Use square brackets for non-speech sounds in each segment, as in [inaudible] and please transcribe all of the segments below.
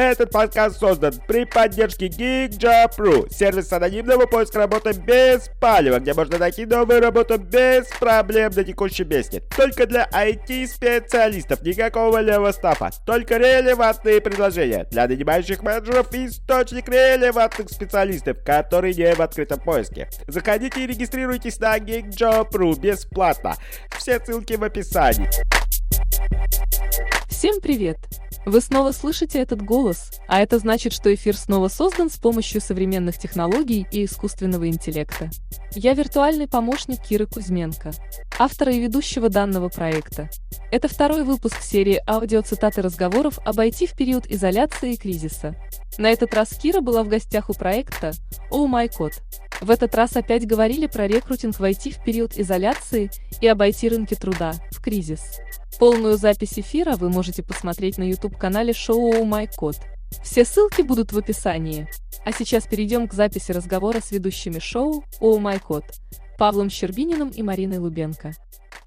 Этот подкаст создан при поддержке GeekJob.ru, сервис анонимного поиска работы без палева, где можно найти новую работу без проблем на текущем месте. Только для IT-специалистов, никакого левого стафа, только релевантные предложения для нанимающих менеджеров источник релевантных специалистов, которые не в открытом поиске. Заходите и регистрируйтесь на GeekJob.ru бесплатно. Все ссылки в описании. Всем привет! Вы снова слышите этот голос, а это значит, что эфир снова создан с помощью современных технологий и искусственного интеллекта. Я виртуальный помощник Киры Кузьменко, автора и ведущего данного проекта. Это второй выпуск серии аудиоцитаты разговоров об IT в период изоляции и кризиса. На этот раз Кира была в гостях у проекта «Oh My Code». В этот раз опять говорили про рекрутинг в IT в период изоляции и об IT-рынке труда в кризис. Полную запись эфира вы можете посмотреть на YouTube-канале шоу «Oh My Code». Все ссылки будут в описании. А сейчас перейдем к записи разговора с ведущими шоу «Oh My Code» Павлом Щербининым и Мариной Лубенко.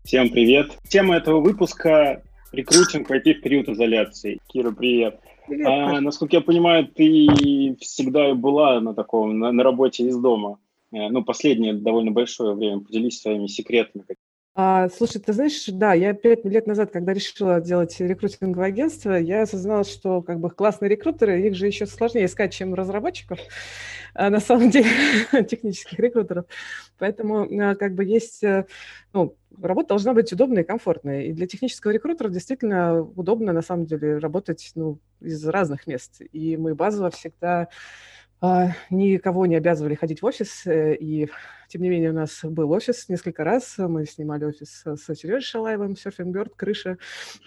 Всем привет. Тема этого выпуска – рекрутинг в IT в период изоляции. Кира, привет. Привет, а, насколько я понимаю, ты всегда была на таком, на, на работе из дома. Э, ну, последнее довольно большое время. Поделись своими секретами. А, слушай, ты знаешь, да, я пять лет назад, когда решила делать рекрутинговое агентство, я осознала, что как бы классные рекрутеры, их же еще сложнее искать, чем разработчиков, [laughs] а на самом деле, [laughs] технических рекрутеров. Поэтому а, как бы есть, э, ну, работа должна быть удобной и комфортной. И для технического рекрутера действительно удобно, на самом деле, работать ну, из разных мест. И мы базово всегда никого не обязывали ходить в офис, э, и тем не менее у нас был офис несколько раз. Мы снимали офис с Сережей Шалаевым, Surfing Bird, крыша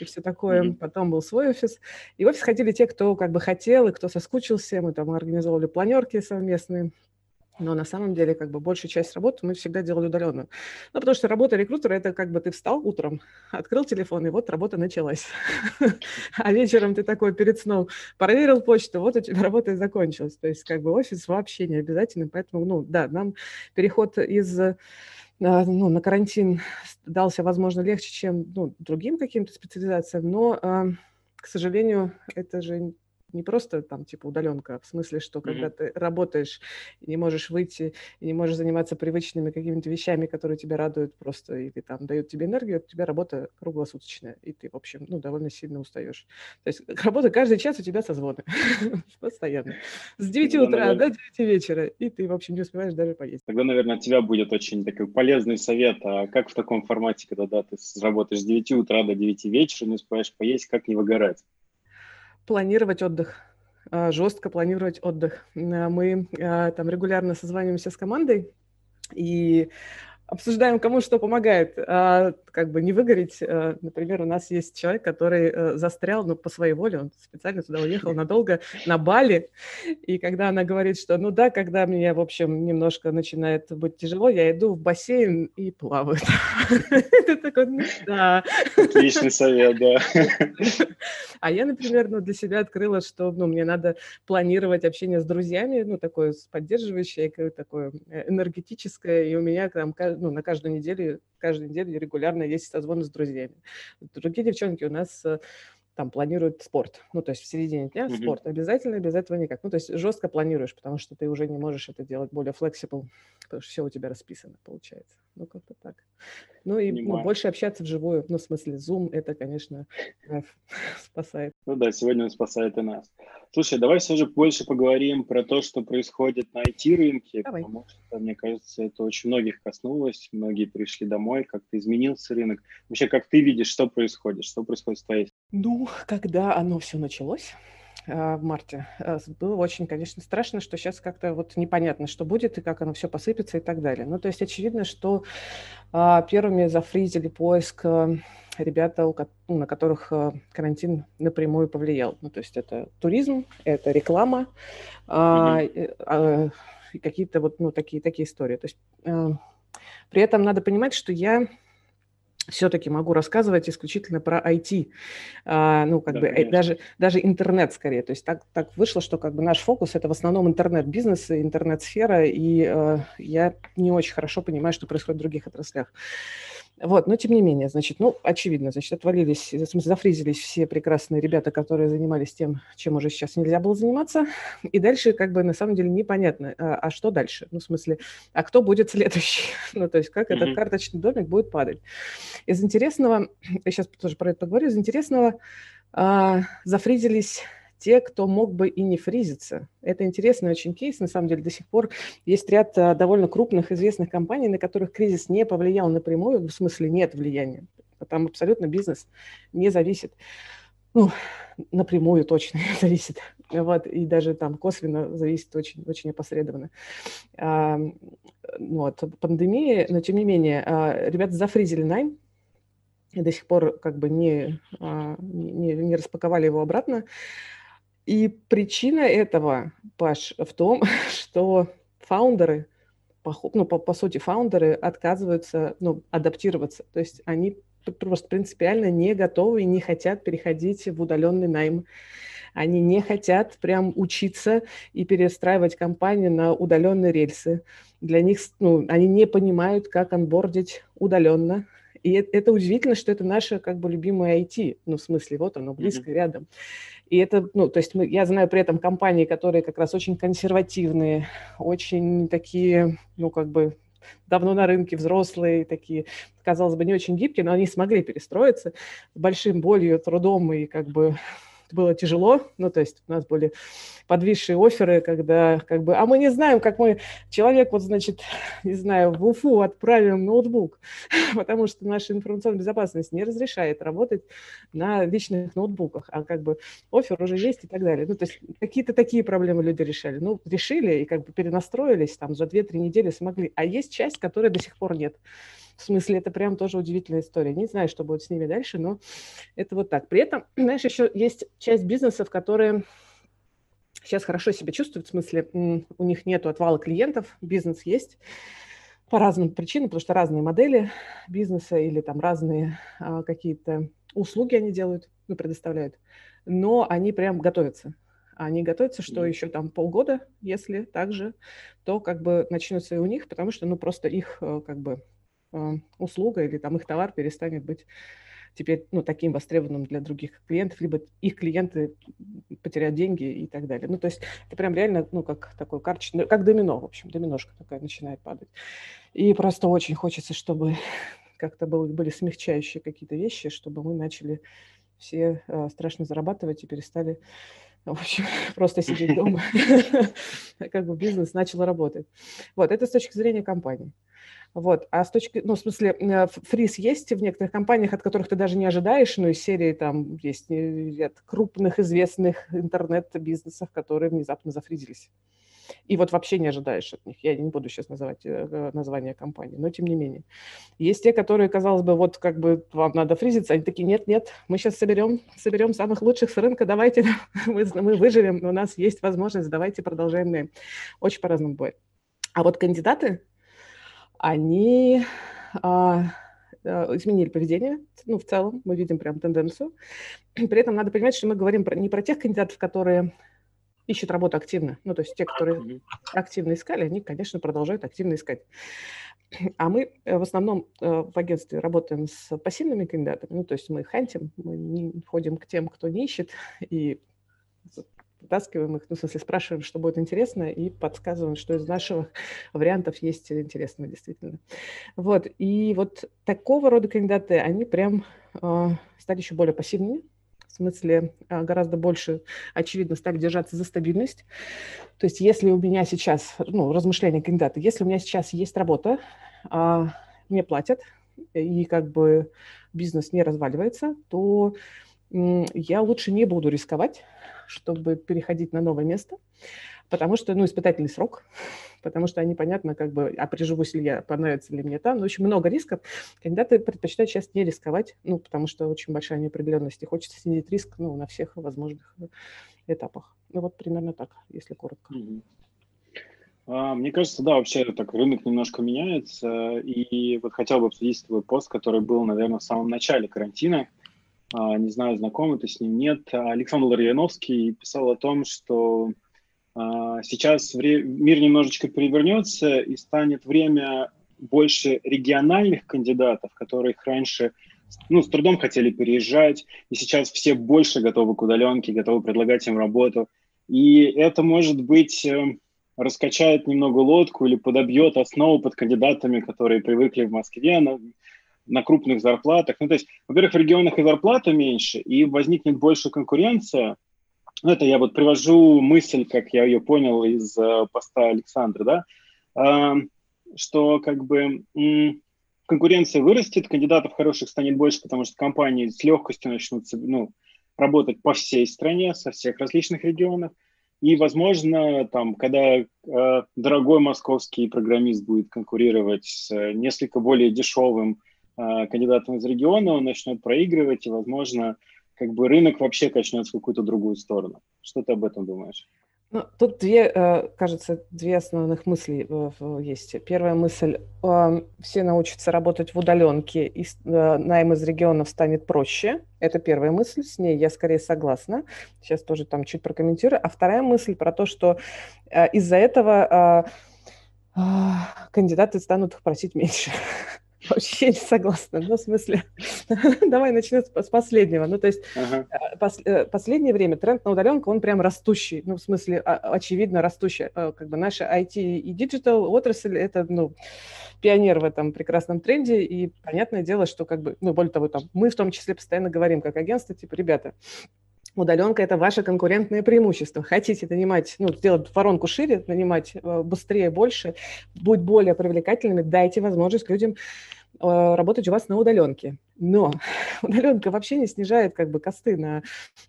и все такое. Mm-hmm. Потом был свой офис. И в офис ходили те, кто как бы хотел и кто соскучился. Мы там организовывали планерки совместные. Но на самом деле, как бы, большую часть работы мы всегда делали удаленно. Ну, потому что работа рекрутера – это как бы ты встал утром, открыл телефон, и вот работа началась. [laughs] А вечером ты такой перед сном проверил почту, вот у тебя работа и закончилась. То есть, как бы, офис вообще не обязательно. Поэтому, ну, да, нам переход из а, ну, на карантин дался, возможно, легче, чем ну, другим каким-то специализациям, но, а, к сожалению, это же не просто там типа удаленка, а в смысле, что когда mm-hmm. ты работаешь и не можешь выйти, и не можешь заниматься привычными какими-то вещами, которые тебя радуют просто или там дают тебе энергию, у тебя работа круглосуточная, и ты, в общем, ну, довольно сильно устаешь. То есть работа каждый час у тебя созвоны. [laughs] Постоянно. С 9 Тогда, утра до 9 вечера, и ты, в общем, не успеваешь даже поесть. Тогда, наверное, от тебя будет очень такой полезный совет. А как в таком формате, когда ты работаешь с 9 утра до 9 вечера, не успеваешь поесть, как не выгорать? Планировать отдых, а, жестко планировать отдых. А, мы а, там регулярно созваниваемся с командой, и обсуждаем, кому что помогает, а, как бы не выгореть. А, например, у нас есть человек, который а, застрял, ну, по своей воле, он специально туда уехал надолго, на Бали, и когда она говорит, что, ну да, когда мне, в общем, немножко начинает быть тяжело, я иду в бассейн и плаваю. [laughs] Это такой, ну да. Отличный совет, да. А я, например, ну, для себя открыла, что ну, мне надо планировать общение с друзьями, ну, такое поддерживающее, такое э, энергетическое, и у меня там ну, на каждую неделю, каждую неделю регулярно есть созвоны с друзьями. Другие девчонки у нас э, там планируют спорт. Ну, то есть в середине дня mm-hmm. спорт обязательно, без этого никак. Ну, то есть жестко планируешь, потому что ты уже не можешь это делать более flexible, потому что все у тебя расписано, получается. Ну, как-то так. Ну, и ну, больше общаться вживую, ну, в смысле, Zoom, это, конечно, [laughs] спасает. Ну да, сегодня он спасает и нас. Слушай, давай все же больше поговорим про то, что происходит на IT-рынке, давай. потому что, мне кажется, это очень многих коснулось, многие пришли домой, как-то изменился рынок. Вообще, как ты видишь, что происходит, что происходит с твоей? Ну, когда оно все началось, а, в марте. А, было очень, конечно, страшно, что сейчас как-то вот непонятно, что будет и как оно все посыпется и так далее. Ну, то есть очевидно, что а, первыми зафризили поиск ребята, ну, на которых карантин напрямую повлиял. Ну, то есть это туризм, это реклама, mm-hmm. какие-то вот ну, такие, такие истории. То есть при этом надо понимать, что я все-таки могу рассказывать исключительно про IT, а, ну, как да, бы, э, даже, даже интернет скорее. То есть так, так вышло, что как бы наш фокус – это в основном интернет-бизнес, интернет-сфера, и э, я не очень хорошо понимаю, что происходит в других отраслях. Вот, но тем не менее, значит, ну, очевидно, значит, отвалились, в смысле, зафризились все прекрасные ребята, которые занимались тем, чем уже сейчас нельзя было заниматься, и дальше, как бы, на самом деле, непонятно, а, а что дальше? Ну, в смысле, а кто будет [laughs] следующий? ну, то есть, как mm-hmm. этот карточный домик будет падать? Из интересного, я сейчас тоже про это поговорю, из интересного а, зафризились те, кто мог бы и не фризиться. Это интересный очень кейс, на самом деле, до сих пор есть ряд а, довольно крупных известных компаний, на которых кризис не повлиял напрямую, в смысле нет влияния. Там абсолютно бизнес не зависит. Ну, напрямую точно [laughs] не зависит. Вот, и даже там косвенно зависит очень, очень опосредованно. А, вот, пандемия, но тем не менее, а, ребята зафризили найм, и до сих пор как бы не, а, не, не распаковали его обратно. И причина этого, Паш, в том, [laughs] что фаундеры, ну, по, по сути, фаундеры отказываются ну, адаптироваться. То есть они просто принципиально не готовы и не хотят переходить в удаленный найм. Они не хотят прям учиться и перестраивать компанию на удаленные рельсы. Для них, ну, они не понимают, как анбордить удаленно. И это удивительно, что это наше как бы любимое IT. Ну, в смысле, вот оно близко mm-hmm. рядом. И это, ну, то есть мы, я знаю при этом компании, которые как раз очень консервативные, очень такие, ну, как бы давно на рынке, взрослые, такие, казалось бы, не очень гибкие, но они смогли перестроиться с большим болью, трудом и как бы было тяжело, ну, то есть у нас были подвисшие оферы, когда как бы, а мы не знаем, как мы, человек вот, значит, [laughs] не знаю, в Уфу отправим ноутбук, [laughs] потому что наша информационная безопасность не разрешает работать на личных ноутбуках, а как бы офер уже есть и так далее. Ну, то есть какие-то такие проблемы люди решали. Ну, решили и как бы перенастроились, там, за 2-3 недели смогли. А есть часть, которой до сих пор нет. В смысле, это прям тоже удивительная история. Не знаю, что будет с ними дальше, но это вот так. При этом, знаешь, еще есть часть бизнесов, которые сейчас хорошо себя чувствуют, в смысле, у них нет отвала клиентов, бизнес есть по разным причинам, потому что разные модели бизнеса или там разные а, какие-то услуги они делают, ну, предоставляют, но они прям готовятся. Они готовятся, что еще там полгода, если так же, то как бы начнется и у них, потому что, ну, просто их э, как бы услуга или там их товар перестанет быть теперь ну, таким востребованным для других клиентов, либо их клиенты потеряют деньги и так далее. Ну, то есть это прям реально, ну, как такой карточный, как домино, в общем, доминошка такая начинает падать. И просто очень хочется, чтобы [laughs] как-то был, были смягчающие какие-то вещи, чтобы мы начали все э, страшно зарабатывать и перестали в общем, [laughs] просто сидеть дома, [laughs] как бы бизнес начал работать. Вот, это с точки зрения компании. Вот. А с точки, ну, в смысле, э, фриз есть в некоторых компаниях, от которых ты даже не ожидаешь, но из серии там есть ряд крупных известных интернет-бизнесов, которые внезапно зафризились. И вот вообще не ожидаешь от них. Я не буду сейчас называть э, название компании, но тем не менее. Есть те, которые, казалось бы, вот как бы вам надо фризиться, они такие, нет, нет, мы сейчас соберем, соберем самых лучших с рынка, давайте, [laughs] мы, мы выживем, у нас есть возможность, давайте продолжаем. Очень по-разному будет. А вот кандидаты, они а, а, изменили поведение, ну, в целом, мы видим прям тенденцию. При этом надо понимать, что мы говорим про, не про тех кандидатов, которые ищут работу активно. Ну, то есть те, которые активно искали, они, конечно, продолжают активно искать. А мы э, в основном э, в агентстве работаем с пассивными кандидатами, ну, то есть мы хантим, мы не ходим к тем, кто не ищет, и вытаскиваем их, ну, в смысле, спрашиваем, что будет интересно, и подсказываем, что из наших [laughs] вариантов есть интересного действительно. Вот, и вот такого рода кандидаты, они прям э, стали еще более пассивными, в смысле э, гораздо больше, очевидно, стали держаться за стабильность. То есть если у меня сейчас, ну, размышления кандидата, если у меня сейчас есть работа, э, мне платят, и как бы бизнес не разваливается, то я лучше не буду рисковать, чтобы переходить на новое место, потому что, ну, испытательный срок, [laughs] потому что непонятно, как бы, а приживусь ли я, понравится ли мне там, но очень много рисков. Кандидаты предпочитают сейчас не рисковать, ну, потому что очень большая неопределенность, и хочется снизить риск, ну, на всех возможных этапах. Ну, вот примерно так, если коротко. А, мне кажется, да, вообще так рынок немножко меняется, и вот хотел бы обсудить твой пост, который был, наверное, в самом начале карантина, не знаю, знакомы ты с ним, нет. Александр Ларионовский писал о том, что а, сейчас мир немножечко перевернется и станет время больше региональных кандидатов, которых раньше ну, с трудом хотели переезжать, и сейчас все больше готовы к удаленке, готовы предлагать им работу. И это, может быть, э, раскачает немного лодку или подобьет основу под кандидатами, которые привыкли в Москве на, крупных зарплатах. Ну, то есть, во-первых, в регионах и зарплата меньше, и возникнет больше конкуренция. Ну, это я вот привожу мысль, как я ее понял из э, поста Александра, да, э, что как бы м- конкуренция вырастет, кандидатов хороших станет больше, потому что компании с легкостью начнут ну, работать по всей стране, со всех различных регионов. И, возможно, там, когда э, дорогой московский программист будет конкурировать с э, несколько более дешевым э, кандидатом из региона, он начнет проигрывать, и, возможно, как бы рынок вообще качнется в какую-то другую сторону. Что ты об этом думаешь? Ну, тут две, э, кажется, две основных мысли э, есть. Первая мысль – все научатся работать в удаленке, и найм из регионов станет проще. Это первая мысль, с ней я скорее согласна. Сейчас тоже там чуть прокомментирую. А вторая мысль про то, что из-за этого кандидаты станут просить меньше. [laughs] Вообще не согласна. Ну, в смысле, [laughs] давай начнем с последнего. Ну, то есть ага. Э, пос, э, последнее время тренд на удаленку, он прям растущий. Ну, в смысле, очевидно, растущий. Э, как бы наша IT и digital отрасль – это, ну, пионер в этом прекрасном тренде. И понятное дело, что, как бы, ну, более того, там, мы в том числе постоянно говорим, как агентство, типа, ребята, Удаленка – это ваше конкурентное преимущество. Хотите нанимать, ну, сделать воронку шире, нанимать быстрее, больше, быть более привлекательными, дайте возможность людям Э, работать у вас на удаленке. Но [laughs] удаленка вообще не снижает как бы косты на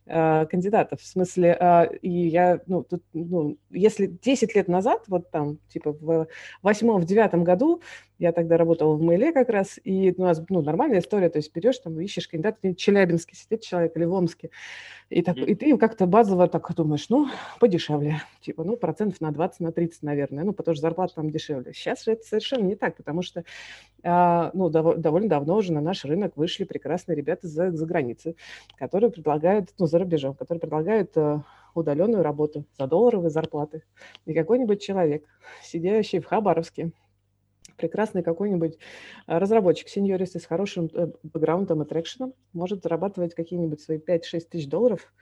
э, кандидатов. В смысле, э, и я, ну, тут, ну, если 10 лет назад, вот там, типа в восьмом, в девятом году, я тогда работала в Мейле как раз, и у нас, ну, нормальная история, то есть берешь там, ищешь кандидата, в Челябинске сидит человек или в Омске, и, так, и ты как-то базово так думаешь, ну, подешевле, типа, ну, процентов на 20, на 30, наверное, ну, потому что зарплата там дешевле. Сейчас же это совершенно не так, потому что, а, ну, дов- довольно давно уже на наш рынок вышли прекрасные ребята за, за границы, которые предлагают, ну, за рубежом, которые предлагают а, удаленную работу за долларовые зарплаты. И какой-нибудь человек, сидящий в Хабаровске, прекрасный какой-нибудь а, разработчик, сеньорист с хорошим э, бэкграундом и трекшеном может зарабатывать какие-нибудь свои 5-6 тысяч долларов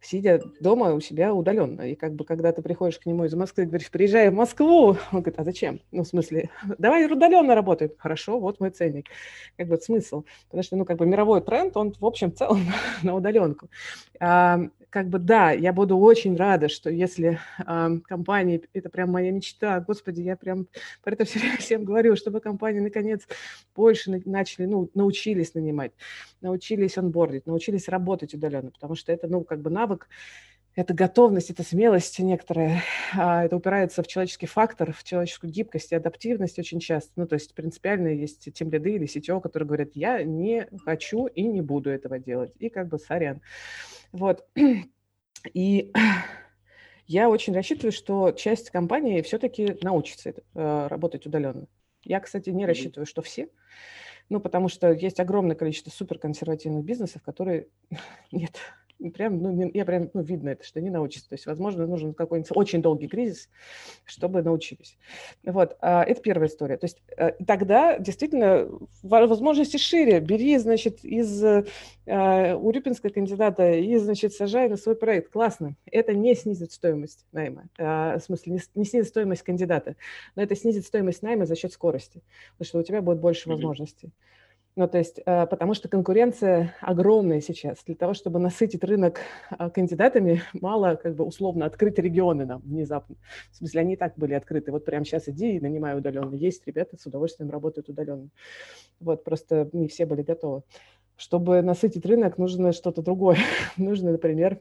сидя дома у себя удаленно. И как бы, когда ты приходишь к нему из Москвы говоришь, приезжай в Москву, [laughs] он говорит, а зачем? Ну, в смысле, [laughs] давай удаленно работает. Хорошо, вот мой ценник. Как бы смысл. Потому что, ну, как бы мировой тренд, он, в общем, в целом [laughs] на удаленку. Как бы, да, я буду очень рада, что если а, компании, это прям моя мечта, господи, я прям про это [laughs] всем говорю, чтобы компании, наконец, больше начали, ну, научились нанимать, научились онбордить, научились работать удаленно, потому что это, ну, как бы навык, это готовность, это смелость некоторая. А, это упирается в человеческий фактор, в человеческую гибкость и адаптивность очень часто. Ну, то есть принципиально есть тем ряды или сетео, которые говорят, я не хочу и не буду этого делать. И как бы сорян. Вот. [clears throat] И [clears throat] я очень рассчитываю, что часть компании все-таки научится э, работать удаленно. Я, кстати, не рассчитываю, что все, ну, потому что есть огромное количество суперконсервативных бизнесов, которые [laughs] нет, прям, ну, я прям, ну, видно это, что не научатся. То есть, возможно, нужен какой-нибудь очень долгий кризис, чтобы научились. Вот, а, это первая история. То есть э, тогда действительно возможности шире. Бери, значит, из э, Урюпинска кандидата и, значит, сажай на свой проект. Классно. Это не снизит стоимость найма. А, в смысле, не, не снизит стоимость кандидата, но это снизит стоимость найма за счет скорости, потому что у тебя будет больше возможностей. Ну, то есть, э, потому что конкуренция огромная сейчас. Для того, чтобы насытить рынок э, кандидатами, [laughs] мало как бы условно открыть регионы нам внезапно. В смысле, они и так были открыты. Вот прямо сейчас иди и нанимай удаленно. Есть ребята, с удовольствием работают удаленно. Вот, просто не все были готовы. Чтобы насытить рынок, нужно что-то другое. [laughs] нужно, например,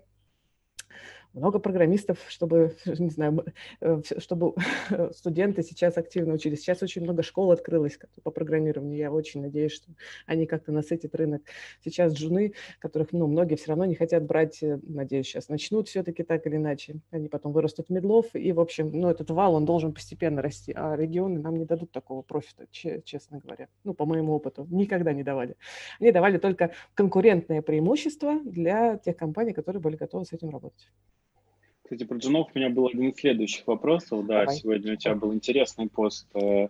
много программистов, чтобы, [laughs] не знаю, э, чтобы [laughs] студенты сейчас активно учились. Сейчас очень много школ открылось по программированию. Я очень надеюсь, что они как-то насытят рынок. Сейчас джуны, которых ну, многие все равно не хотят брать, э, надеюсь, сейчас начнут все-таки так или иначе. Они потом вырастут медлов. И, в общем, ну, этот вал, он должен постепенно расти. А регионы нам не дадут такого профита, честно говоря. Ну, по моему опыту. Никогда не давали. Они давали только конкурентное преимущество для тех компаний, которые были готовы с этим работать. Кстати, про джунов у меня был один из следующих вопросов. Да, Давай. сегодня у тебя был интересный пост э, э,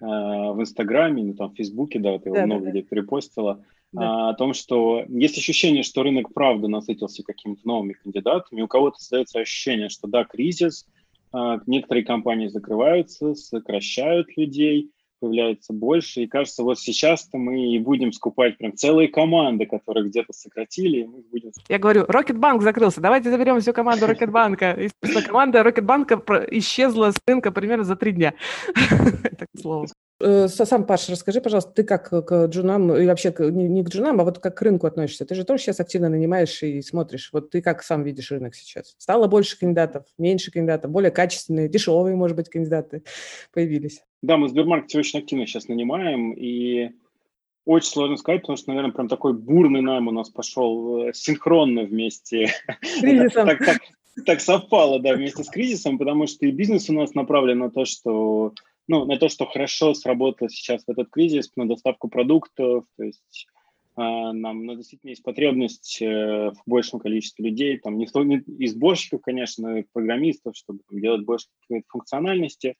в Инстаграме, ну, там, в Фейсбуке, да, ты его да, много да, где да. перепостила, да. о том, что есть ощущение, что рынок правда насытился какими-то новыми кандидатами. У кого-то создается ощущение, что да, кризис, некоторые компании закрываются, сокращают людей, появляется больше. И кажется, вот сейчас-то мы и будем скупать прям целые команды, которые где-то сократили, и мы будем... Я говорю, Рокетбанк закрылся, давайте заберем всю команду Рокетбанка. И команда Рокетбанка исчезла с рынка примерно за три дня. [laughs] Так слово. Э, сам, Паш, расскажи, пожалуйста, ты как к джунам, и вообще не к джунам, а вот как к рынку относишься? Ты же тоже сейчас активно нанимаешь и смотришь. Вот ты как сам видишь рынок сейчас? Стало больше кандидатов, меньше кандидатов, более качественные, дешевые, может быть, кандидаты [laughs] появились? Да, мы в Сбермаркете очень активно сейчас нанимаем, и очень сложно сказать, потому что, наверное, прям такой бурный найм у нас пошел э, синхронно вместе. [laughs] так, так, так совпало, да, вместе с кризисом, потому что и бизнес у нас направлен на то, что ну, на то, что хорошо сработало сейчас в этот кризис, на доставку продуктов, то есть э, нам ну, действительно есть потребность э, в большем количестве людей, там, не, не и сборщиков, конечно, но и программистов, чтобы там, делать больше функциональности.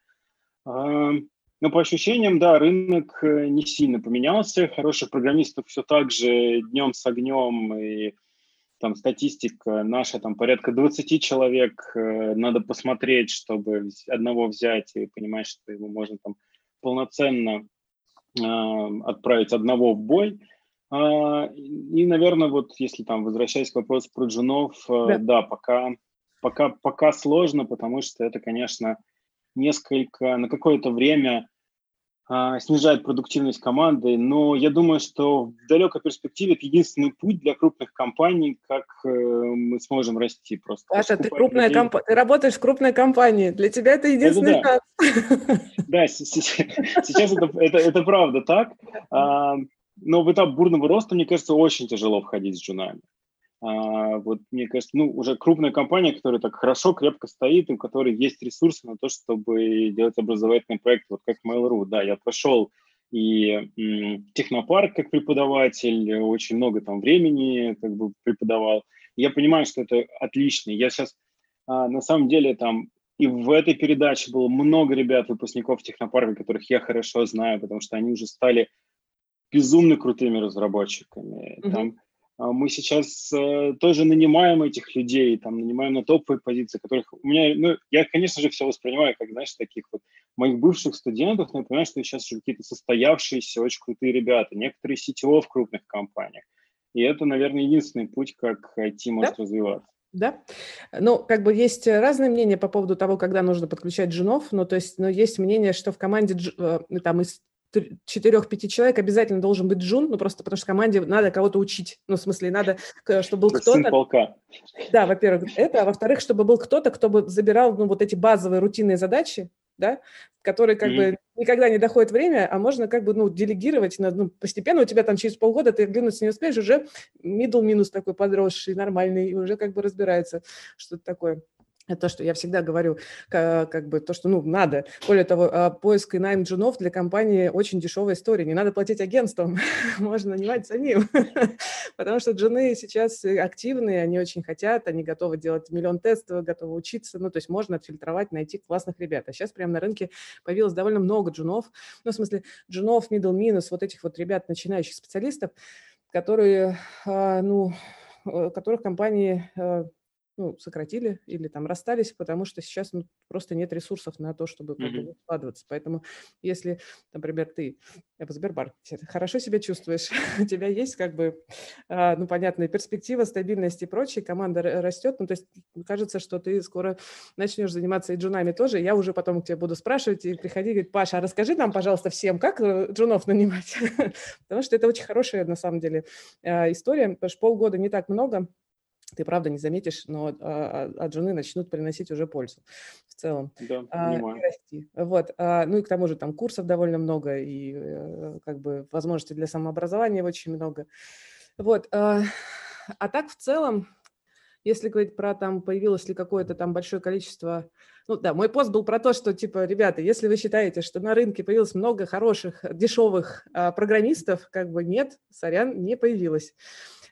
Э, но по ощущениям, да, рынок э, не сильно поменялся. Хороших программистов все так же днем с огнем. И там статистика наша, там порядка 20 человек. Э, надо посмотреть, чтобы одного взять и понимать, что его можно там полноценно э, отправить одного в бой. Э, и, наверное, вот если там возвращаясь к вопросу про джунов, э, да, да пока, пока, пока сложно, потому что это, конечно, несколько, на какое-то время а, снижает продуктивность команды, но я думаю, что в далекой перспективе это единственный путь для крупных компаний, как э, мы сможем расти просто. Паша, ты крупная комп... ты работаешь в крупной компании, для тебя это единственный шанс. Да, сейчас это, это, правда так, а, но в этап бурного роста, мне кажется, очень тяжело входить с джунами. А, вот мне кажется, ну, уже крупная компания, которая так хорошо, крепко стоит, у которой есть ресурсы на то, чтобы делать образовательный проект, вот как Mail.ru. Да, я прошел и м, технопарк как преподаватель, очень много там времени как бы преподавал. Я понимаю, что это отлично. Я сейчас а, на самом деле там и в этой передаче было много ребят, выпускников технопарка, которых я хорошо знаю, потому что они уже стали безумно крутыми разработчиками. Mm-hmm. Там мы сейчас э, тоже нанимаем этих людей, там, нанимаем на топовые позиции, которых у меня, ну, я, конечно же, все воспринимаю как, знаешь, таких вот моих бывших студентов, но я понимаю, что сейчас уже какие-то состоявшиеся, очень крутые ребята, некоторые CTO в крупных компаниях. И это, наверное, единственный путь, как IT может да? развиваться. Да, ну, как бы есть разные мнения по поводу того, когда нужно подключать джунов, ну, то есть, ну, есть мнение, что в команде, э, там, из четырех-пяти человек обязательно должен быть джун, ну просто потому что команде надо кого-то учить. Ну, в смысле, надо, чтобы был кто-то... Да, во-первых, это, а во-вторых, чтобы был кто-то, кто бы забирал ну, вот эти базовые рутинные задачи, да, которые как mm-hmm. бы никогда не доходит время, а можно как бы, ну, делегировать, ну, постепенно у тебя там через полгода ты двинуться не успеешь, уже middle минус такой подросший, нормальный, уже как бы разбирается, что-то такое. Это то, что я всегда говорю, как, бы то, что ну, надо. Более того, а, поиск и найм джунов для компании очень дешевая история. Не надо платить агентствам, [laughs] можно нанимать самим. [laughs] Потому что джуны сейчас активные, они очень хотят, они готовы делать миллион тестов, готовы учиться. Ну, то есть можно отфильтровать, найти классных ребят. А сейчас прямо на рынке появилось довольно много джунов. Ну, в смысле, джунов, middle минус, вот этих вот ребят, начинающих специалистов, которые, а, ну, э, которых компании э, ну, сократили или там расстались, потому что сейчас ну, просто нет ресурсов на то, чтобы mm-hmm. вкладываться. Поэтому если, например, ты в Сбербанке хорошо себя чувствуешь, [laughs] у тебя есть как бы, а, ну, понятная перспектива, стабильность и прочее, команда растет, ну, то есть кажется, что ты скоро начнешь заниматься и джунами тоже. Я уже потом к тебе буду спрашивать и приходи, говорить, Паша, а расскажи нам, пожалуйста, всем, как э, джунов нанимать, [laughs] потому что это очень хорошая, на самом деле, а, история, потому что полгода не так много, ты правда не заметишь, но а, а, от жены начнут приносить уже пользу в целом. Да, а, и расти. Вот. Ну и к тому же там курсов довольно много, и э, как бы возможностей для самообразования очень много. Вот. А, так в целом, если говорить про там, появилось ли какое-то там большое количество... Ну да, мой пост был про то, что, типа, ребята, если вы считаете, что на рынке появилось много хороших, дешевых программистов, как бы нет, сорян, не появилось.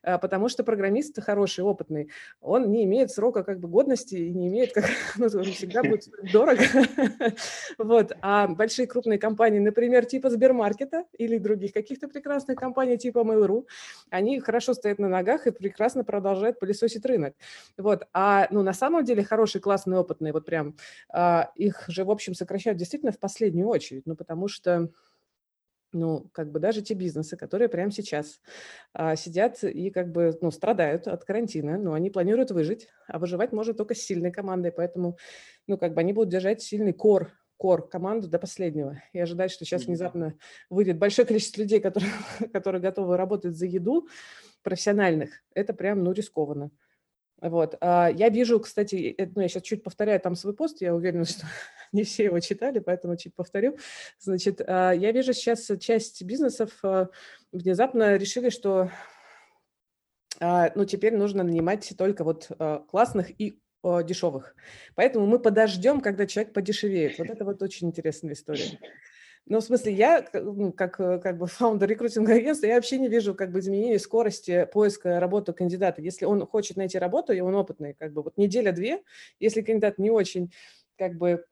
А, потому что программист хороший, опытный, он не имеет срока как бы годности и не имеет, как, [laughs] ну, он всегда [laughs] будет дорого. [laughs] Вот. А большие крупные компании, например, типа Сбермаркета или других каких-то прекрасных компаний типа Mail.ru, они хорошо стоят на ногах и прекрасно продолжают пылесосить рынок. Вот. А ну, на самом деле хорошие, классные, опытные, вот прям а, их же, в общем, сокращают действительно в последнюю очередь, ну, потому что ну, как бы даже те бизнесы, которые прямо сейчас а, сидят и как бы, ну, страдают от карантина, но они планируют выжить, а выживать может только с сильной командой, поэтому, ну, как бы они будут держать сильный кор, кор команду до последнего и ожидать, что сейчас внезапно выйдет большое [laughs] количество людей, которые, [laughs] которые готовы работать за еду, профессиональных, это прям, ну, рискованно. Вот. А, я вижу, кстати, э, ну, я сейчас чуть повторяю там свой пост, я уверена, [laughs] что не все его читали, поэтому чуть повторю. Значит, а, я вижу сейчас часть бизнесов а, внезапно решили, что ну, теперь нужно нанимать только вот классных и дешевых. Поэтому мы подождем, когда человек подешевеет. Вот это вот очень интересная история. Ну, в смысле, я, ну, как, э, как бы [laughs] фаундер рекрутинга агентства, я вообще не вижу как бы изменения скорости поиска работы кандидата. Если он хочет найти работу, и он опытный, как бы вот неделя-две, если кандидат не очень как бы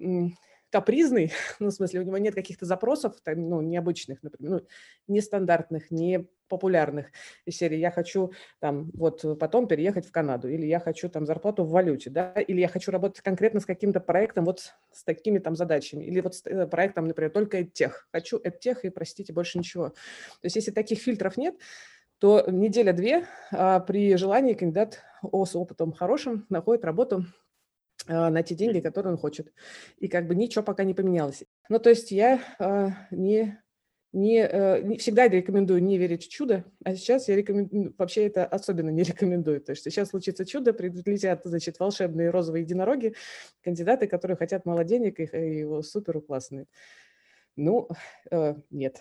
капризный, [laughs] ну, в смысле, у него нет каких-то запросов, там, ну, необычных, например, ну, нестандартных, не популярных из серии «я хочу там вот потом переехать в Канаду» или «я хочу там зарплату в валюте», да, или «я хочу работать конкретно с каким-то проектом вот с такими там задачами», или вот с э, проектом, например, только тех, хочу тех и, простите, больше ничего. То есть если таких фильтров нет, то неделя-две а, при желании кандидат с опытом хорошим находит работу а, на те деньги, которые он хочет. И как бы ничего пока не поменялось. Ну, то есть я а, не, не, э, не всегда рекомендую не верить в чудо, а сейчас я рекомендую, вообще это особенно не [laughs] рекомендую. То есть сейчас случится чудо, прилетят, значит, волшебные розовые единороги, кандидаты, которые хотят мало денег и, и супер классные. Ну, э, нет.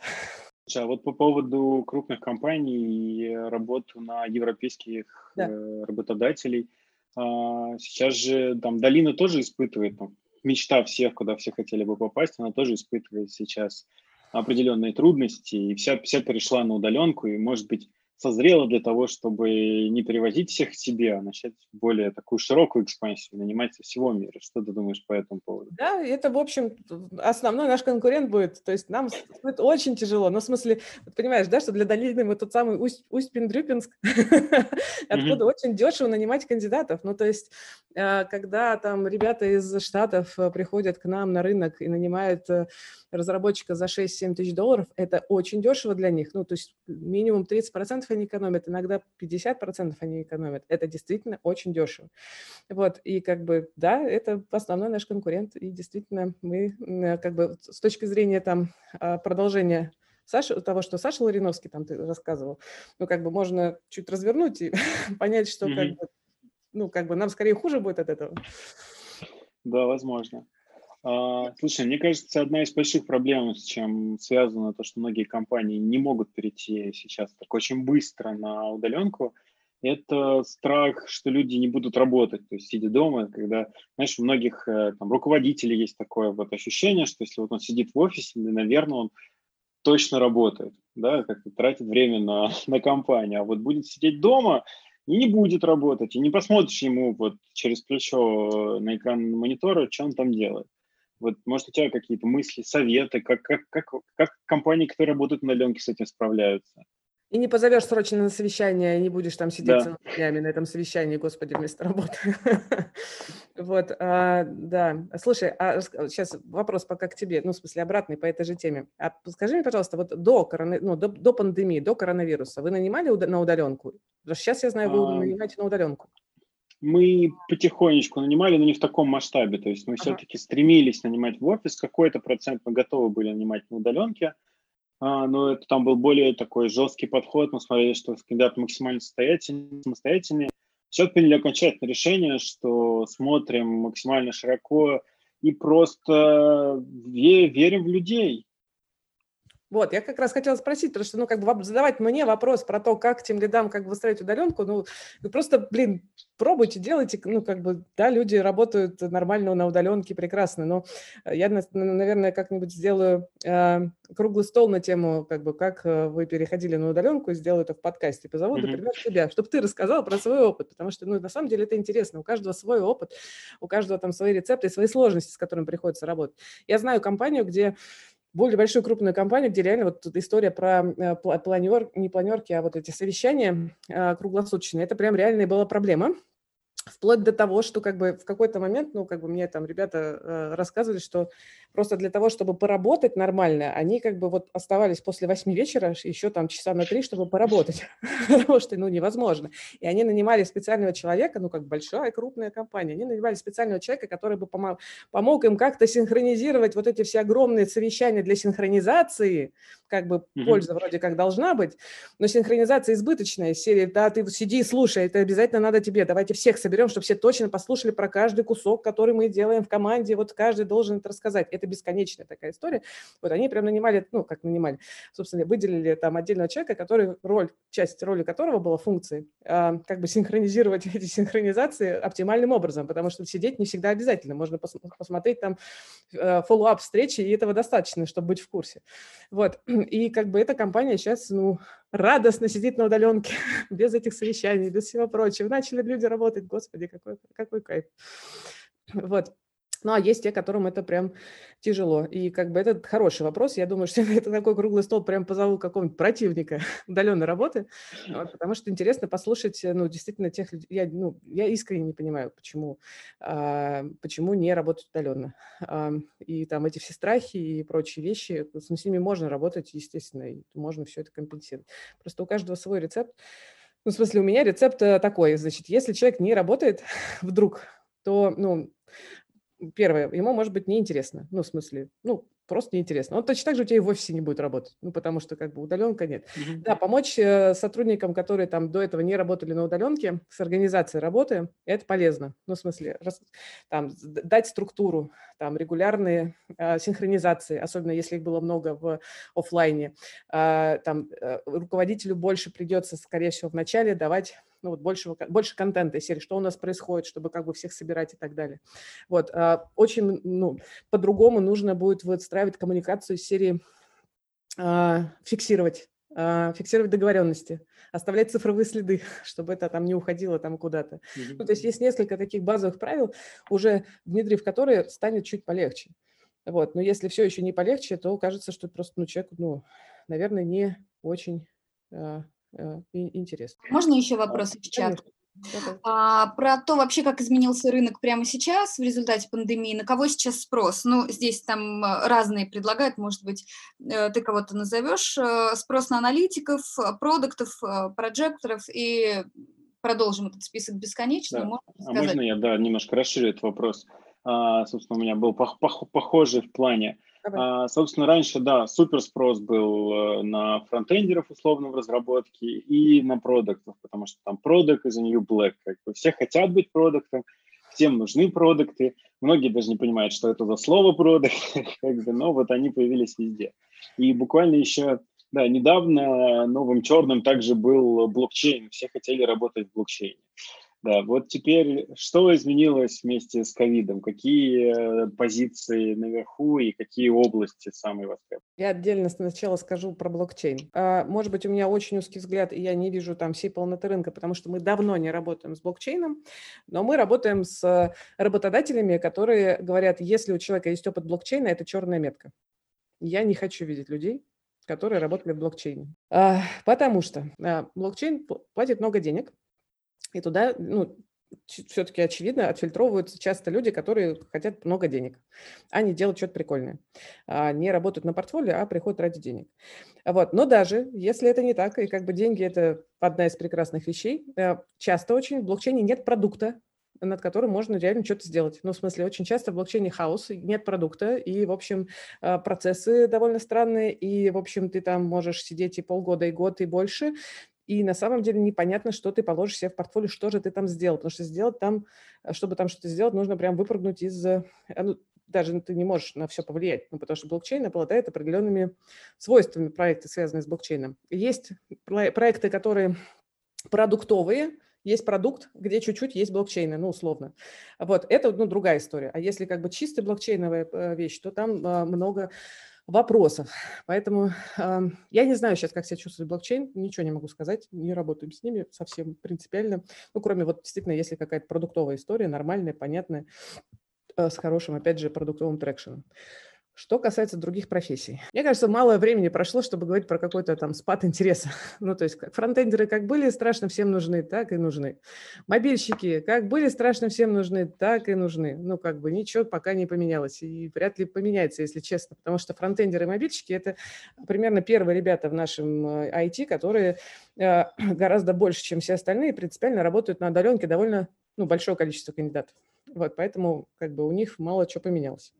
А вот по поводу крупных компаний и работы на европейских да. Э, работодателей – а, сейчас же там долина тоже испытывает, там, мечта всех, куда все хотели бы попасть, она тоже испытывает сейчас определенные трудности, и вся, вся перешла на удаленку, и, может быть, созрела для того, чтобы не перевозить всех к себе, а начать более такую широкую экспансию, нанимать со всего мира. Что ты думаешь по этому поводу? Да, это, в общем, основной наш конкурент будет. То есть нам будет очень тяжело. Ну, в смысле, понимаешь, да, что для долины мы тот самый Усть-Пиндрюпинск, [laughs] откуда очень дешево нанимать кандидатов. Ну, то есть, а, когда там ребята из Штатов э, приходят к нам на рынок и нанимают э, разработчика за 6-7 тысяч долларов, это очень дешево для них. Ну, то есть минимум 30% они экономят, иногда 50% они экономят. Это действительно очень дешево. Вот, и как бы, да, это основной наш конкурент, и действительно мы как бы с точки зрения там а, продолжения Саша, того, что Саша Лариновский там ты рассказывал, ну, как бы можно чуть развернуть и [laughs] понять, что mm-hmm. как бы, ну, как бы нам скорее хуже будет от этого. Да, возможно. А, слушай, мне кажется, одна из больших проблем, с чем связано то, что многие компании не могут перейти сейчас так очень быстро на удаленку, это страх, что люди не будут работать, то есть сидя дома, когда, знаешь, у многих э, там, руководителей есть такое вот ощущение, что если вот он сидит в офисе, наверное, он точно работает, да, как-то тратит время на, [laughs] на компанию, а вот будет сидеть дома и не будет работать, и не посмотришь ему вот через плечо на экран монитора, что он там делает. Вот, может, у тебя какие-то мысли, советы, как, как, как, как компании, которые работают на удаленке, с этим справляются? И не позовешь срочно на совещание, не будешь там сидеть да. днями на этом совещании, господи, вместо работы. [laughs] Вот, а, да. Слушай, а сейчас вопрос пока к тебе, ну, в смысле, обратный по этой же теме. А скажи мне, пожалуйста, вот до, ну, до, до пандемии, до коронавируса вы нанимали на удаленку? Потому что сейчас, я знаю, вы а... нанимаете на удаленку мы потихонечку нанимали, но не в таком масштабе. То есть мы ага. все-таки стремились нанимать в офис, какой-то процент мы готовы были нанимать на удаленке, а, но это там был более такой жесткий подход. Мы смотрели, что кандидаты максимально самостоятельные. самостоятельные. Сейчас приняли окончательное решение, что смотрим максимально широко и просто верим в людей. Вот, я как раз хотела спросить, потому что, ну, как бы задавать мне вопрос про то, как тем лидам как бы выстраивать удаленку, ну, просто, блин, пробуйте, делайте, ну, как бы, да, люди работают нормально на удаленке, прекрасно, но я, наверное, как-нибудь сделаю э, круглый стол на тему, как бы, как э, вы переходили на удаленку, и сделаю это в подкасте, позову, mm-hmm. например, тебя, чтобы ты рассказал про свой опыт, потому что, ну, на самом деле это интересно, у каждого свой опыт, у каждого там свои рецепты свои сложности, с которыми приходится работать. Я знаю компанию, где более большую крупную компанию, где реально вот история про э, планер, не планерки, а вот эти совещания э, круглосуточные, это прям реальная была проблема. Вплоть до того, что как бы в какой-то момент, ну, как бы мне там ребята э, рассказывали, что просто для того, чтобы поработать нормально, они как бы вот оставались после восьми вечера еще там часа на три, чтобы поработать, [laughs] потому что, ну, невозможно. И они нанимали специального человека, ну, как большая крупная компания, они нанимали специального человека, который бы помог, помог им как-то синхронизировать вот эти все огромные совещания для синхронизации, как бы mm-hmm. польза вроде как должна быть, но синхронизация избыточная, серии, да, ты сиди и слушай, это обязательно надо тебе, давайте всех соберем, чтобы все точно послушали про каждый кусок, который мы делаем в команде, вот каждый должен это рассказать. Это бесконечная такая история. Вот они прям нанимали, ну, как нанимали, собственно, выделили там отдельного человека, который роль, часть роли которого была функции, э, как бы синхронизировать [laughs] эти синхронизации оптимальным образом, потому что сидеть не всегда обязательно. Можно пос посмотреть там э, follow-up встречи, и этого достаточно, чтобы быть в курсе. Вот. [clears throat] И как бы эта компания сейчас, ну, радостно сидит на удаленке, [laughs] без этих совещаний, без всего прочего. Начали люди работать, господи, какой, какой кайф. Вот. Ну, а есть те, которым это прям тяжело. И как бы это хороший вопрос. Я думаю, что [laughs] это такой круглый стол прям позову какого-нибудь противника [laughs] удаленной работы, вот, [laughs] потому что интересно послушать, ну, действительно, тех людей. Я, ну, я искренне не понимаю, почему, а, почему не работать удаленно. А, и там эти все страхи и прочие вещи, с ними можно работать, естественно, и можно все это компенсировать. Просто у каждого свой рецепт. Ну, в смысле, у меня рецепт э, такой, значит, если человек не работает вдруг, то, ну, первое, ему может быть неинтересно. Ну, в смысле, ну, просто неинтересно. Он точно так же у тебя и в офисе не будет работать, ну, потому что как бы удаленка нет. Mm-hmm. Да, помочь э, сотрудникам, которые там до этого не работали на удаленке, с организацией работы, это полезно. Ну, в смысле, раз, там, дать структуру, там, регулярные э, синхронизации, особенно если их было много в офлайне. Э, там, э, руководителю больше придется, скорее всего, в начале давать ну, вот больше, больше контента из серии, что у нас происходит, чтобы как бы всех собирать и так далее. Вот, а, очень, ну, по-другому нужно будет выстраивать коммуникацию из серии а, фиксировать а, фиксировать договоренности, оставлять цифровые следы, [laughs] чтобы это там не уходило там куда-то. Mm-hmm. Ну, то есть есть несколько таких базовых правил, уже внедрив которые станет чуть полегче. Вот. Но если все еще не полегче, то кажется, что просто ну, человек, ну, наверное, не очень Э, интересно. Можно еще вопрос в чат? А, про то вообще, как изменился рынок прямо сейчас в результате пандемии, на кого сейчас спрос? Ну, здесь там э, разные предлагают, может быть, э, ты кого-то назовешь. Спрос на аналитиков, продуктов, проекторов и продолжим этот список бесконечно. Да. Можно а можно я, да, немножко расширю этот вопрос? А, собственно, у меня был пох- пох- похожий в плане. А, собственно, раньше, да, супер спрос был э, на фронтендеров условно в разработке и на продуктов, потому что там продукт a new black. Как бы все хотят быть продуктом, всем нужны продукты. Многие даже не понимают, что это за слово продукт, [laughs] как бы, но вот они появились везде. И буквально еще, да, недавно новым черным также был блокчейн. Все хотели работать в блокчейне. Да, вот теперь что изменилось вместе с ковидом? Какие э, позиции наверху и какие области самые востребованные? Я отдельно сначала скажу про блокчейн. А, может быть, у меня очень узкий взгляд, и я не вижу там всей полноты рынка, потому что мы давно не работаем с блокчейном, но мы работаем с работодателями, которые говорят, если у человека есть опыт блокчейна, это черная метка. Я не хочу видеть людей, которые работали в блокчейне. А, потому что а, блокчейн платит много денег, и туда, ну, все-таки очевидно, отфильтровываются часто люди, которые хотят много денег, а не делать что-то прикольное. А не работают на портфолио, а приходят ради денег. Вот. Но даже если это не так, и как бы деньги – это одна из прекрасных вещей, э, часто очень в блокчейне нет продукта, над которым можно реально что-то сделать. Ну, в смысле, очень часто в блокчейне хаос, нет продукта, и, в общем, э, процессы довольно странные, и, в общем, ты там можешь сидеть и полгода, и год, и больше, и на самом деле непонятно, что ты положишь себе в портфолио, что же ты там сделал, потому что сделать там, э, чтобы там что-то сделать, нужно прям выпрыгнуть из, э, ну, даже ты не можешь на все повлиять, ну, потому что блокчейн обладает определенными свойствами проекты, связанные с блокчейном. Есть проекты, которые продуктовые, есть продукт, где чуть-чуть есть блокчейны, ну, условно. Вот, это, ну, другая история. А если как бы чистая блокчейновая э, вещь, то там много вопросов. Поэтому э, я не знаю сейчас, как себя чувствует блокчейн, ничего не могу сказать, не работаем с ними совсем принципиально. Ну, кроме вот действительно, если какая-то продуктовая история, нормальная, понятная, э, с хорошим, опять же, продуктовым трекшеном. Что касается других профессий. Мне кажется, мало времени прошло, чтобы говорить про какой-то там спад интереса. [laughs] ну, то есть фронтендеры как были страшно всем нужны, так и нужны. Мобильщики как были страшно всем нужны, так и нужны. Ну, как бы ничего пока не поменялось. И вряд ли поменяется, если честно. Потому что фронтендеры и мобильщики – это примерно первые ребята в нашем IT, э, которые э, [clears throat] гораздо больше, чем все остальные, принципиально работают на удаленке довольно ну, большое количество кандидатов. Вот, поэтому как бы у них мало чего поменялось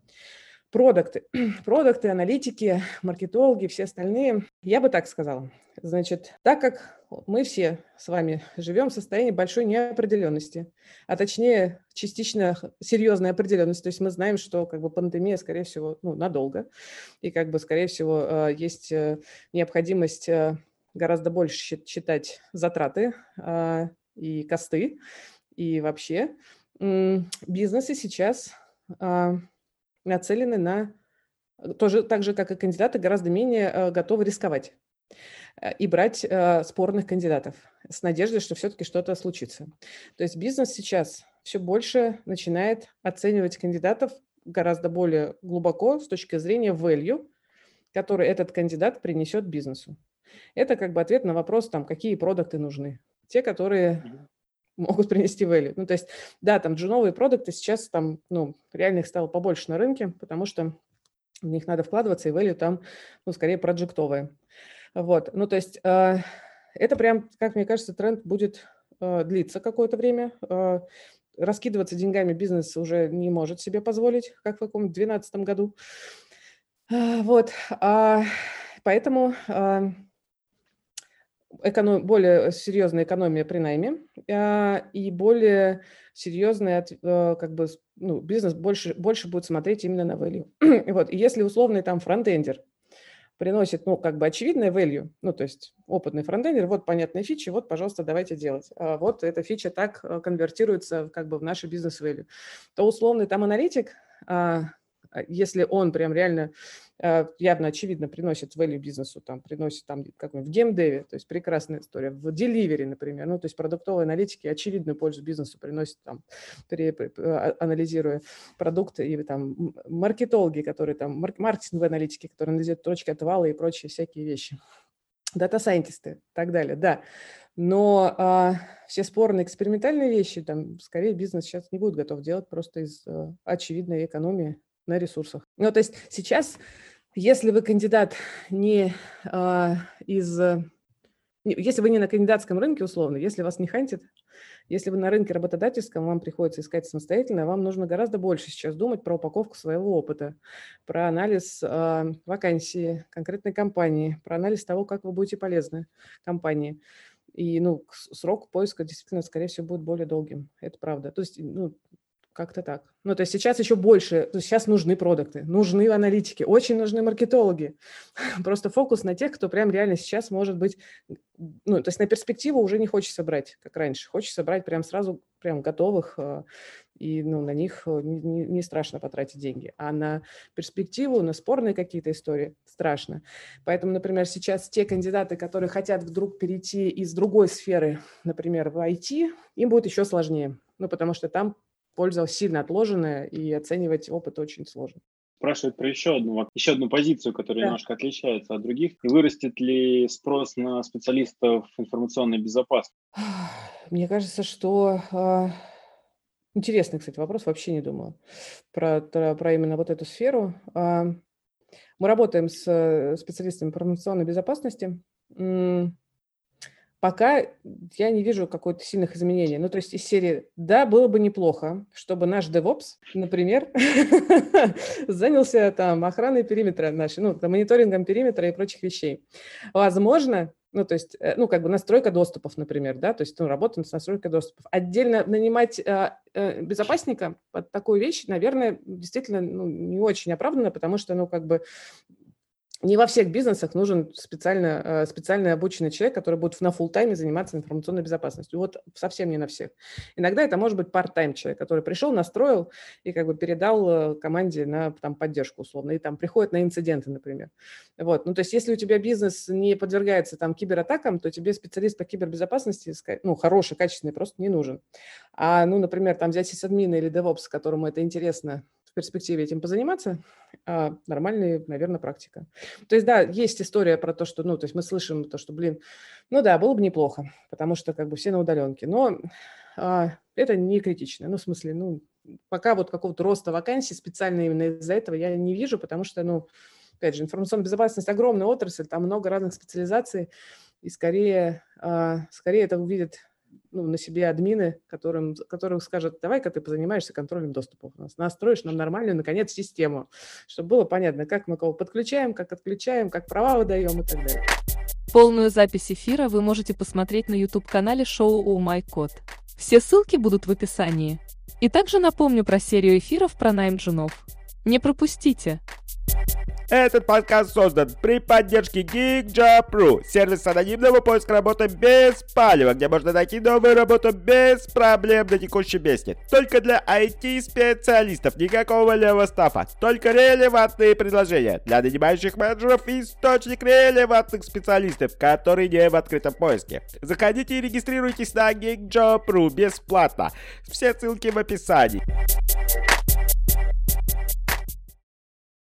продукты, [clears throat] продукты, аналитики, маркетологи, все остальные. Я бы так сказала. Значит, так как мы все с вами живем в состоянии большой неопределенности, а точнее частично серьезной определенности, то есть мы знаем, что как бы пандемия, скорее всего, ну, надолго, и как бы, скорее всего, э, есть э, необходимость э, гораздо больше считать затраты и косты, и вообще бизнесы сейчас нацелены на, э, тоже так же, как и кандидаты, гораздо менее э, готовы рисковать э, и брать спорных кандидатов с надеждой, что все-таки что-то случится. То есть бизнес сейчас все больше начинает оценивать кандидатов гораздо более глубоко с точки зрения value, который этот кандидат принесет бизнесу. Это как бы ответ на вопрос, там, какие продукты нужны. Те, которые могут принести value. Ну, то есть, да, там джуновые продукты сейчас там, ну, реально их стало побольше на рынке, потому что в них надо вкладываться, и value там, ну, скорее проджектовые. Вот, ну, то есть э, это прям, как мне кажется, тренд будет э, длиться какое-то время. Э, раскидываться деньгами бизнес уже не может себе позволить, как в каком-то 2012 году. Э, вот, а, поэтому... Э, эконом, более серьезная экономия при найме а, и более серьезный а, как бы, ну, бизнес больше, больше будет смотреть именно на value. [clears throat] вот. И если условный там фронтендер приносит, ну, как бы очевидное value, ну, то есть опытный фронтендер, вот понятные фичи, вот, пожалуйста, давайте делать. А вот эта фича так а, конвертируется как бы в наше бизнес-value. То условный там аналитик, а, если он прям реально Э, явно очевидно приносит value бизнесу, там, приносит там как в геймдеве, то есть прекрасная история, в деливере, например, ну, то есть продуктовые аналитики очевидную пользу бизнесу приносят, там, при, а, анализируя продукты, и там маркетологи, которые там, маркетинговые аналитики, которые анализируют точки отвала и прочие всякие вещи, дата-сайентисты и так далее, да. Но а, все спорные экспериментальные вещи, там, скорее бизнес сейчас не будет готов делать просто из а, очевидной экономии на ресурсах. Ну, то есть сейчас если вы кандидат не а, из... Если вы не на кандидатском рынке, условно, если вас не хантит, если вы на рынке работодательском, вам приходится искать самостоятельно, вам нужно гораздо больше сейчас думать про упаковку своего опыта, про анализ э, вакансии конкретной компании, про анализ того, как вы будете полезны компании. И ну, срок поиска действительно, скорее всего, будет более долгим. Это правда. То есть ну, как-то так. Ну, то есть сейчас еще больше, сейчас нужны продукты, нужны аналитики, очень нужны маркетологи. [laughs] Просто фокус на тех, кто прям реально сейчас может быть, ну, то есть на перспективу уже не хочется брать, как раньше. Хочется брать прям сразу прям готовых, э, и ну, на них э, не, не страшно потратить деньги. А на перспективу, на спорные какие-то истории страшно. Поэтому, например, сейчас те кандидаты, которые хотят вдруг перейти из другой сферы, например, в IT, им будет еще сложнее. Ну, потому что там польза сильно отложенная, и оценивать опыт очень сложно. Спрашивают про еще одну, еще одну позицию, которая да. немножко отличается от других. И вырастет ли спрос на специалистов информационной безопасности? [sighs] Мне кажется, что а, Интересный, кстати, вопрос, вообще не думала про, про, именно вот эту сферу. А, мы работаем с э, специалистами информационной безопасности. Пока я не вижу какой-то сильных изменений. Ну, то есть из серии, да, было бы неплохо, чтобы наш DevOps, например, [laughs] занялся там охраной периметра нашей, ну, там, мониторингом периметра и прочих вещей. Возможно, Ну, то есть, э, ну, как бы настройка доступов, например, да, то есть, ну, работа с настройкой доступов. Отдельно нанимать э, э, безопасника под такую вещь, наверное, действительно ну, не очень оправданно, потому что, ну, как бы не во всех бизнесах нужен специально, э, специально обученный человек, который будет на full тайме заниматься информационной безопасностью. Вот совсем не на всех. Иногда это может быть part-time человек, который пришел, настроил и как бы передал э, команде на там, поддержку условно, и там приходит на инциденты, например. Вот. Ну, то есть если у тебя бизнес не подвергается там кибератакам, то тебе специалист по кибербезопасности, ну, хороший, качественный, просто не нужен. А, ну, например, там взять сисадмина или DevOps, которому это интересно в перспективе этим позаниматься, а, нормальная, наверное, практика. То есть, да, есть история про то, что, ну, то есть мы слышим то, что, блин, ну да, было бы неплохо, потому что как бы все на удаленке, но а, это не критично. Ну, в смысле, ну, пока вот какого-то роста вакансий специально именно из-за этого я не вижу, потому что, ну, опять же, информационная безопасность огромная отрасль, там много разных специализаций, и скорее, а, скорее это увидят ну, на себе админы, которым, которым скажут, давай-ка ты позанимаешься контролем доступа у нас, настроишь нам нормальную, наконец, систему, чтобы было понятно, как мы кого подключаем, как отключаем, как права выдаем и так далее. Полную запись эфира вы можете посмотреть на YouTube-канале шоу «О май код». Все ссылки будут в описании. И также напомню про серию эфиров про найм джунов. Не пропустите! Этот подкаст создан при поддержке GeekJob.ru, сервис анонимного поиска работы без палева, где можно найти новую работу без проблем на текущем месте. Только для IT-специалистов, никакого левого стафа, только релевантные предложения. Для нанимающих менеджеров источник релевантных специалистов, которые не в открытом поиске. Заходите и регистрируйтесь на GeekJob.ru бесплатно. Все ссылки в описании.